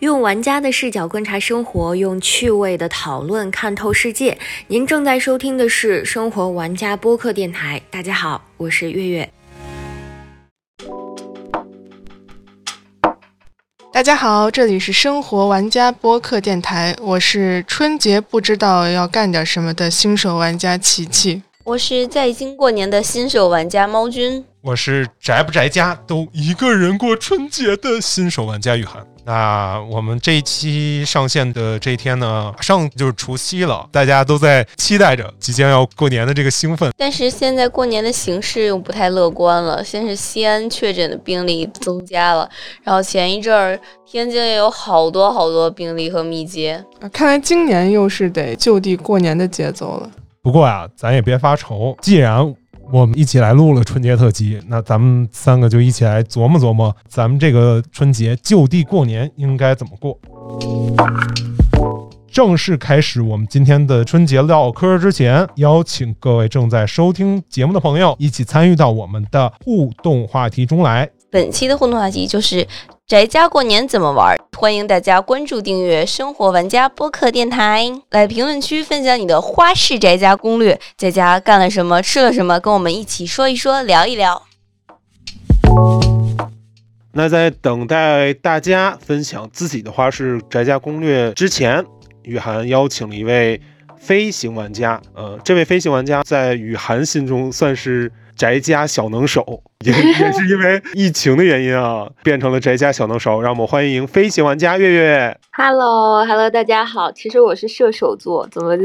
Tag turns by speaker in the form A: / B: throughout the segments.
A: 用玩家的视角观察生活，用趣味的讨论看透世界。您正在收听的是《生活玩家播客电台》。大家好，我是月月。
B: 大家好，这里是生活玩家播客电台，我是春节不知道要干点什么的新手玩家琪琪，
C: 我是在京过年的新手玩家猫君，
D: 我是宅不宅家都一个人过春节的新手玩家雨涵。那我们这一期上线的这一天呢，马上就是除夕了，大家都在期待着即将要过年的这个兴奋。
C: 但是现在过年的形势又不太乐观了，先是西安确诊的病例增加了，然后前一阵儿天津也有好多好多病例和密接，
B: 看来今年又是得就地过年的节奏了。
D: 不过啊，咱也别发愁，既然我们一起来录了春节特辑，那咱们三个就一起来琢磨琢磨，咱们这个春节就地过年应该怎么过。正式开始我们今天的春节唠嗑之前，邀请各位正在收听节目的朋友一起参与到我们的互动话题中来。
C: 本期的互动话题就是宅家过年怎么玩？欢迎大家关注订阅“生活玩家”播客电台，来评论区分享你的花式宅家攻略，在家干了什么，吃了什么，跟我们一起说一说，聊一聊。
E: 那在等待大家分享自己的花式宅家攻略之前，雨涵邀请了一位飞行玩家。呃，这位飞行玩家在雨涵心中算是。宅家小能手 也也是因为疫情的原因啊，变成了宅家小能手。让我们欢迎飞行玩家月月。
F: Hello，Hello，大家好。其实我是射手座，怎么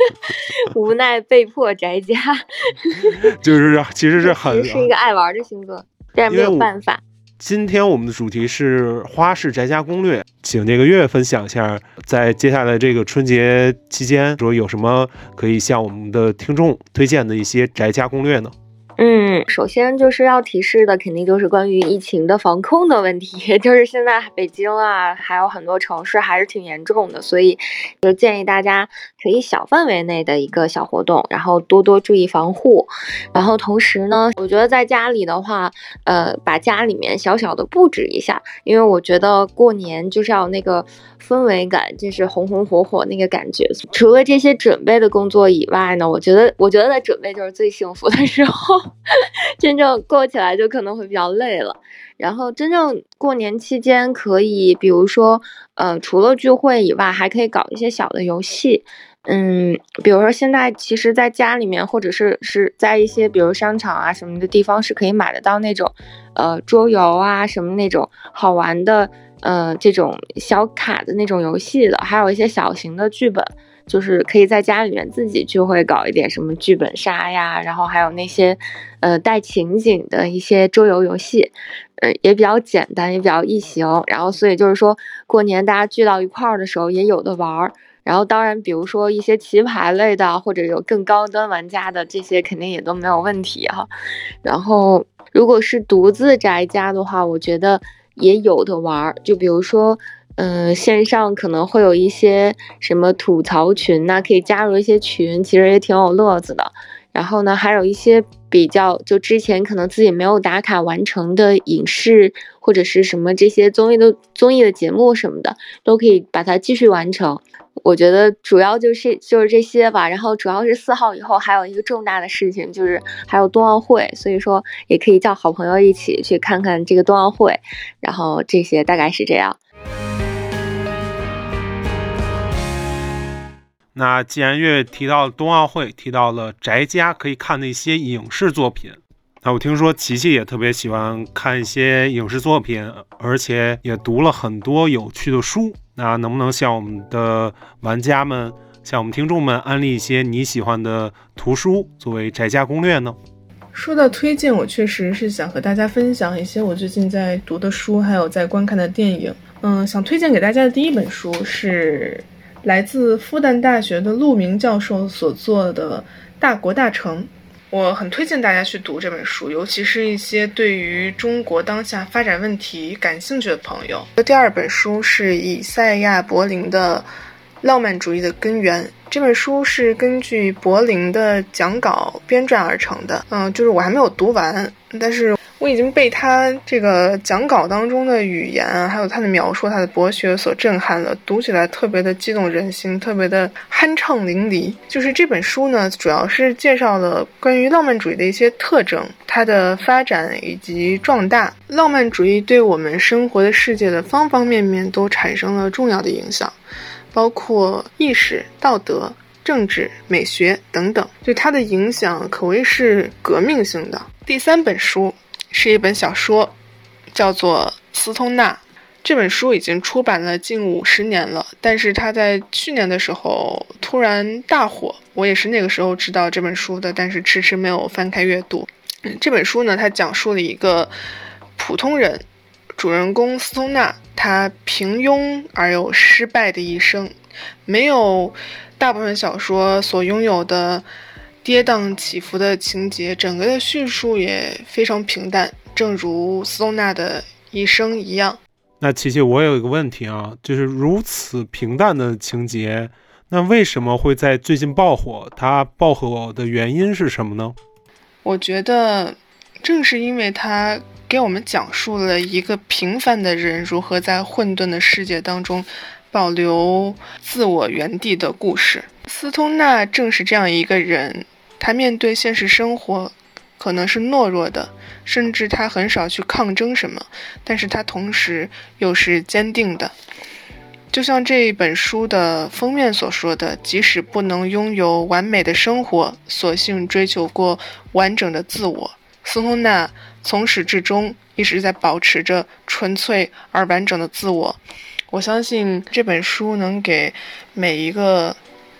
F: 无奈被迫宅家？
E: 就是其实是很
F: 是一个爱玩的星座，但是没有办法。
E: 今天我们的主题是花式宅家攻略，请这个月月分享一下，在接下来这个春节期间，说有什么可以向我们的听众推荐的一些宅家攻略呢？
F: 嗯，首先就是要提示的，肯定就是关于疫情的防控的问题。就是现在北京啊，还有很多城市还是挺严重的，所以就建议大家可以小范围内的一个小活动，然后多多注意防护。然后同时呢，我觉得在家里的话，呃，把家里面小小的布置一下，因为我觉得过年就是要那个。氛围感就是红红火火那个感觉。除了这些准备的工作以外呢，我觉得，我觉得在准备就是最幸福的时候，真正过起来就可能会比较累了。然后真正过年期间，可以比如说，呃，除了聚会以外，还可以搞一些小的游戏。嗯，比如说现在其实在家里面，或者是是在一些比如商场啊什么的地方，是可以买得到那种，呃，桌游啊什么那种好玩的。呃，这种小卡的那种游戏的，还有一些小型的剧本，就是可以在家里面自己就会搞一点什么剧本杀呀，然后还有那些呃带情景的一些桌游游戏，呃也比较简单，也比较易行。然后所以就是说过年大家聚到一块儿的时候也有的玩儿。然后当然，比如说一些棋牌类的，或者有更高端玩家的这些，肯定也都没有问题哈。然后如果是独自宅家的话，我觉得。也有的玩儿，就比如说，嗯，线上可能会有一些什么吐槽群呐，可以加入一些群，其实也挺有乐子的。然后呢，还有一些比较就之前可能自己没有打卡完成的影视或者是什么这些综艺的综艺的节目什么的，都可以把它继续完成。我觉得主要就是就是这些吧，然后主要是四号以后还有一个重大的事情，就是还有冬奥会，所以说也可以叫好朋友一起去看看这个冬奥会，然后这些大概是这样。
E: 那既然月月提到冬奥会，提到了宅家可以看的一些影视作品，那我听说琪琪也特别喜欢看一些影视作品，而且也读了很多有趣的书。那能不能向我们的玩家们、向我们听众们安利一些你喜欢的图书作为宅家攻略呢？
B: 说到推荐，我确实是想和大家分享一些我最近在读的书，还有在观看的电影。嗯，想推荐给大家的第一本书是来自复旦大学的陆明教授所做的《大国大成》。我很推荐大家去读这本书，尤其是一些对于中国当下发展问题感兴趣的朋友。第二本书是以赛亚·柏林的《浪漫主义的根源》，这本书是根据柏林的讲稿编撰而成的。嗯，就是我还没有读完，但是我已经被他这个讲稿当中的语言，还有他的描述、他的博学所震撼了，读起来特别的激动人心，特别的酣畅淋漓。就是这本书呢，主要是介绍了关于浪漫主义的一些特征、它的发展以及壮大。浪漫主义对我们生活的世界的方方面面都产生了重要的影响，包括意识、道德。政治、美学等等，对它的影响可谓是革命性的。第三本书是一本小说，叫做《斯通纳》。这本书已经出版了近五十年了，但是它在去年的时候突然大火。我也是那个时候知道这本书的，但是迟迟没有翻开阅读。这本书呢，它讲述了一个普通人，主人公斯通纳，他平庸而又失败的一生，没有。大部分小说所拥有的跌宕起伏的情节，整个的叙述也非常平淡，正如斯通纳的一生一样。
E: 那琪琪，我有一个问题啊，就是如此平淡的情节，那为什么会在最近爆火？它爆火的原因是什么呢？
B: 我觉得，正是因为它给我们讲述了一个平凡的人如何在混沌的世界当中。保留自我原地的故事。斯通纳正是这样一个人，他面对现实生活可能是懦弱的，甚至他很少去抗争什么，但是他同时又是坚定的。就像这一本书的封面所说的：“即使不能拥有完美的生活，索性追求过完整的自我。”斯通纳从始至终一直在保持着纯粹而完整的自我。我相信这本书能给每一个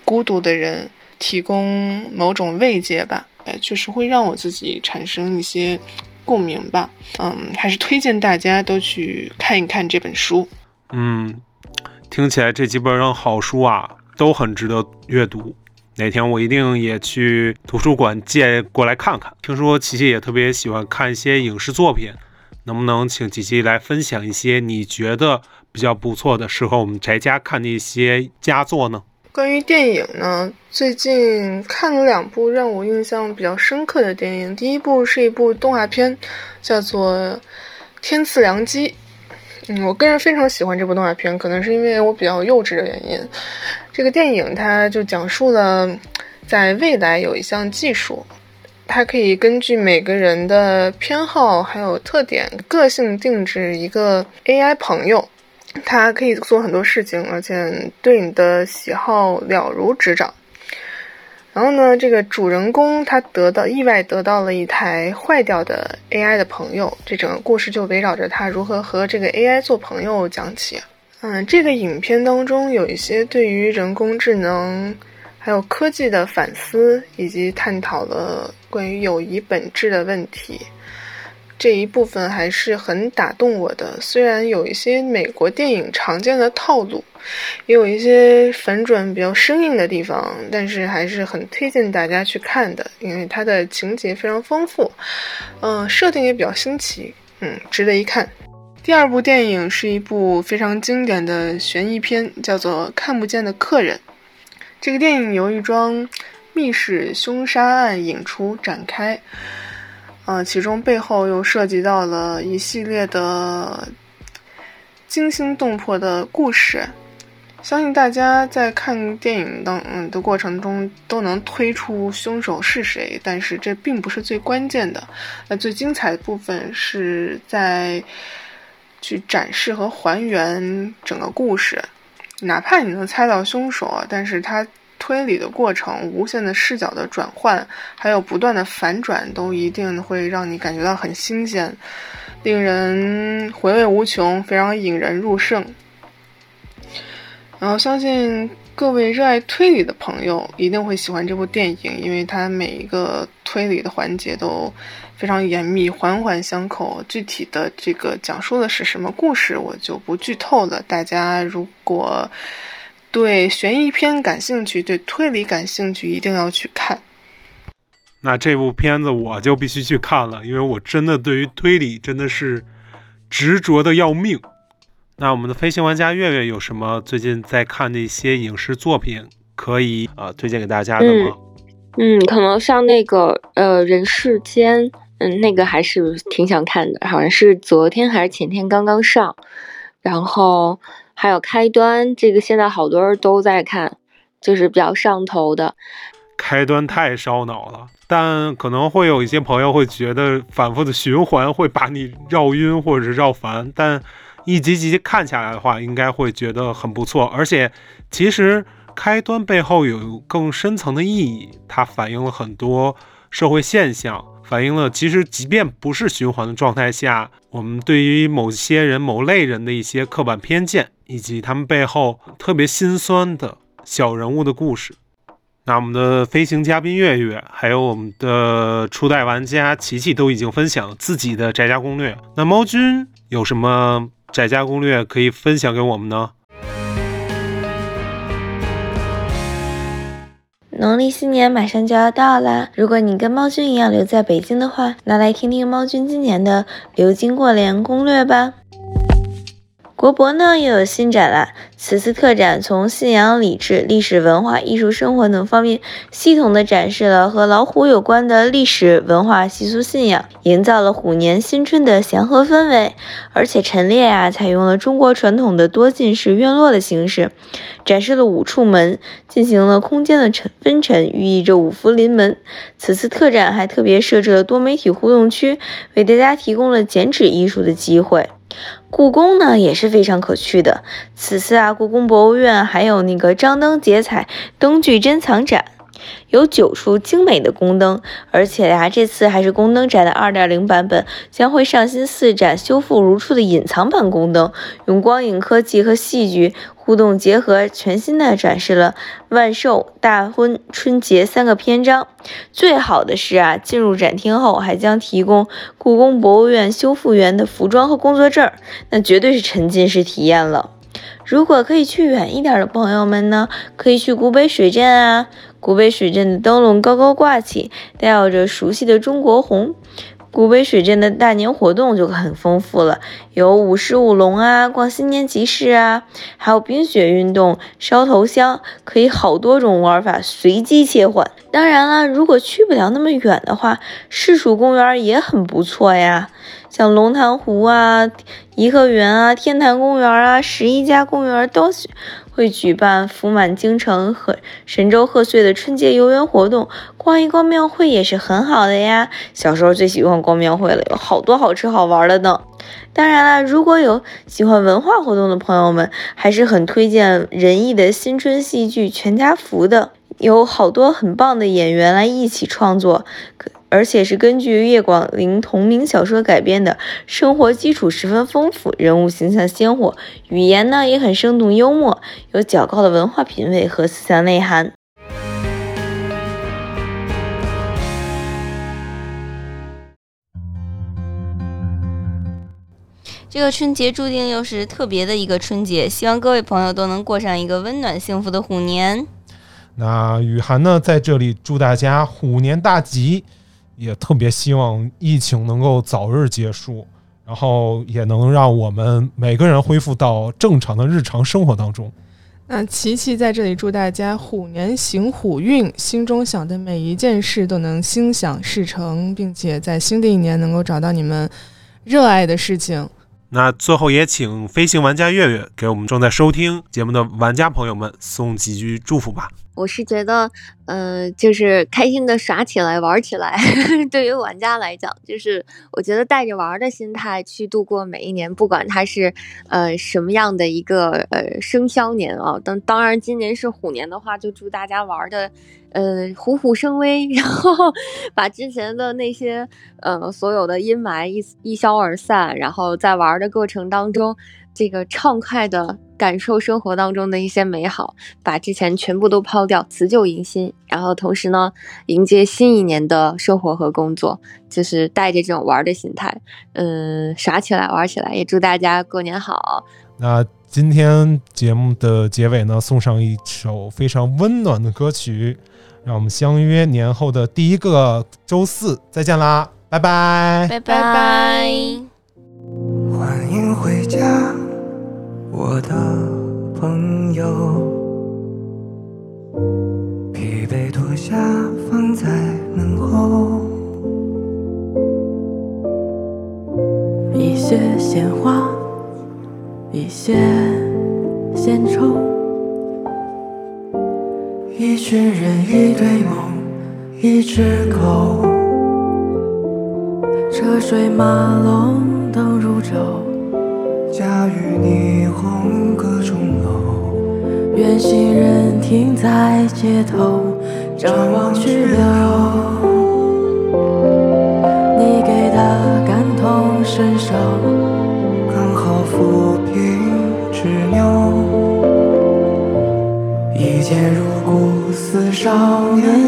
B: 孤独的人提供某种慰藉吧，哎，确实会让我自己产生一些共鸣吧。嗯，还是推荐大家都去看一看这本书。
E: 嗯，听起来这几本好书啊都很值得阅读，哪天我一定也去图书馆借过来看看。听说琪琪也特别喜欢看一些影视作品，能不能请琪琪来分享一些你觉得？比较不错的，适合我们宅家看的一些佳作呢。
B: 关于电影呢，最近看了两部让我印象比较深刻的电影。第一部是一部动画片，叫做《天赐良机》。嗯，我个人非常喜欢这部动画片，可能是因为我比较幼稚的原因。这个电影它就讲述了，在未来有一项技术，它可以根据每个人的偏好还有特点，个性定制一个 AI 朋友。它可以做很多事情，而且对你的喜好了如指掌。然后呢，这个主人公他得到意外得到了一台坏掉的 AI 的朋友，这整个故事就围绕着他如何和这个 AI 做朋友讲起。嗯，这个影片当中有一些对于人工智能还有科技的反思，以及探讨了关于友谊本质的问题。这一部分还是很打动我的，虽然有一些美国电影常见的套路，也有一些反转比较生硬的地方，但是还是很推荐大家去看的，因为它的情节非常丰富，嗯，设定也比较新奇，嗯，值得一看。第二部电影是一部非常经典的悬疑片，叫做《看不见的客人》。这个电影由一桩密室凶杀案引出展开。呃，其中背后又涉及到了一系列的惊心动魄的故事，相信大家在看电影当嗯的过程中都能推出凶手是谁，但是这并不是最关键的，那最精彩的部分是在去展示和还原整个故事，哪怕你能猜到凶手，但是他。推理的过程、无限的视角的转换，还有不断的反转，都一定会让你感觉到很新鲜，令人回味无穷，非常引人入胜。然后相信各位热爱推理的朋友一定会喜欢这部电影，因为它每一个推理的环节都非常严密、环环相扣。具体的这个讲述的是什么故事，我就不剧透了。大家如果。对悬疑片感兴趣，对推理感兴趣，一定要去看。
E: 那这部片子我就必须去看了，因为我真的对于推理真的是执着的要命。那我们的飞行玩家月月有什么最近在看的一些影视作品可以啊推荐给大家的吗？
F: 嗯，可能像那个呃《人世间》嗯，那个还是挺想看的，好像是昨天还是前天刚刚上。然后还有开端，这个现在好多人都在看，就是比较上头的。
E: 开端太烧脑了，但可能会有一些朋友会觉得反复的循环会把你绕晕或者是绕烦，但一集集看下来的话，应该会觉得很不错。而且其实开端背后有更深层的意义，它反映了很多社会现象。反映了其实即便不是循环的状态下，我们对于某些人、某类人的一些刻板偏见，以及他们背后特别心酸的小人物的故事。那我们的飞行嘉宾月月，还有我们的初代玩家琪琪都已经分享了自己的宅家攻略。那猫君有什么宅家攻略可以分享给我们呢？
C: 农历新年马上就要到啦！如果你跟猫君一样留在北京的话，那来听听猫君今年的流金过年攻略吧。国博呢又有新展了，此次特展从信仰、礼制、历史文化、艺术生活等方面，系统的展示了和老虎有关的历史文化习俗信仰，营造了虎年新春的祥和氛围。而且陈列啊，采用了中国传统的多进式院落的形式，展示了五处门，进行了空间的陈分陈，寓意着五福临门。此次特展还特别设置了多媒体互动区，为大家提供了剪纸艺术的机会。故宫呢也是非常可去的。此次啊，故宫博物院还有那个张灯结彩灯具珍藏展，有九处精美的宫灯，而且呀，这次还是宫灯展的二点零版本，将会上新四盏修复如初的隐藏版宫灯，用光影科技和戏剧。互动结合，全新的展示了万寿、大婚、春节三个篇章。最好的是啊，进入展厅后还将提供故宫博物院修复员的服装和工作证，那绝对是沉浸式体验了。如果可以去远一点的朋友们呢，可以去古北水镇啊。古北水镇的灯笼高高挂起，代表着熟悉的中国红。古北水镇的大年活动就很丰富了，有舞狮舞龙啊，逛新年集市啊，还有冰雪运动、烧头香，可以好多种玩法，随机切换。当然了，如果去不了那么远的话，市属公园也很不错呀，像龙潭湖啊、颐和园啊、天坛公园啊、十一家公园都会举办福满京城和神州贺岁的春节游园活动，逛一逛庙会也是很好的呀。小时候最喜欢逛庙会了，有好多好吃好玩的呢。当然了，如果有喜欢文化活动的朋友们，还是很推荐仁义的新春戏剧《全家福》的，有好多很棒的演员来一起创作。而且是根据叶广陵同名小说改编的，生活基础十分丰富，人物形象鲜活，语言呢也很生动幽默，有较高的文化品味和思想内涵。这个春节注定又是特别的一个春节，希望各位朋友都能过上一个温暖幸福的虎年。
D: 那雨涵呢，在这里祝大家虎年大吉。也特别希望疫情能够早日结束，然后也能让我们每个人恢复到正常的日常生活当中。
B: 那琪琪在这里祝大家虎年行虎运，心中想的每一件事都能心想事成，并且在新的一年能够找到你们热爱的事情。
E: 那最后也请飞行玩家月月给我们正在收听节目的玩家朋友们送几句祝福吧。
F: 我是觉得，嗯，就是开心的耍起来，玩起来。对于玩家来讲，就是我觉得带着玩的心态去度过每一年，不管它是呃什么样的一个呃生肖年啊。当当然，今年是虎年的话，就祝大家玩的呃虎虎生威，然后把之前的那些呃所有的阴霾一一消而散，然后在玩的过程当中。这个畅快的感受生活当中的一些美好，把之前全部都抛掉，辞旧迎新，然后同时呢，迎接新一年的生活和工作，就是带着这种玩的心态，嗯，耍起来，玩起来，也祝大家过年好。
D: 那今天节目的结尾呢，送上一首非常温暖的歌曲，让我们相约年后的第一个周四再见啦，拜拜，
C: 拜拜，
G: 欢迎回家。我的朋友，疲惫脱下放在门后，一些
H: 鲜花，一些闲愁，一群人，一对梦，一只狗，车水马龙。行人停在街头，张望去留。你给的感同身受，
G: 刚好抚平执拗。一见如故，似少年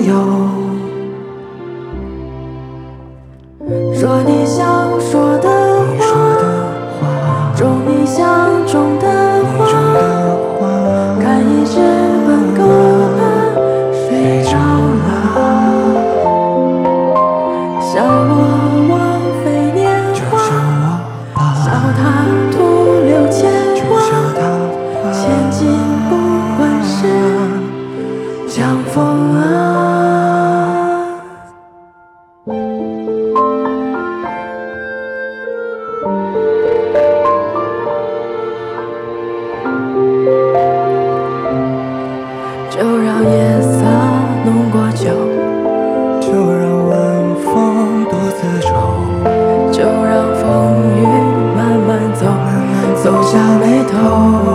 H: 夜色浓过酒，
G: 就让晚风独自愁，
H: 就让风雨慢慢走，走下眉头。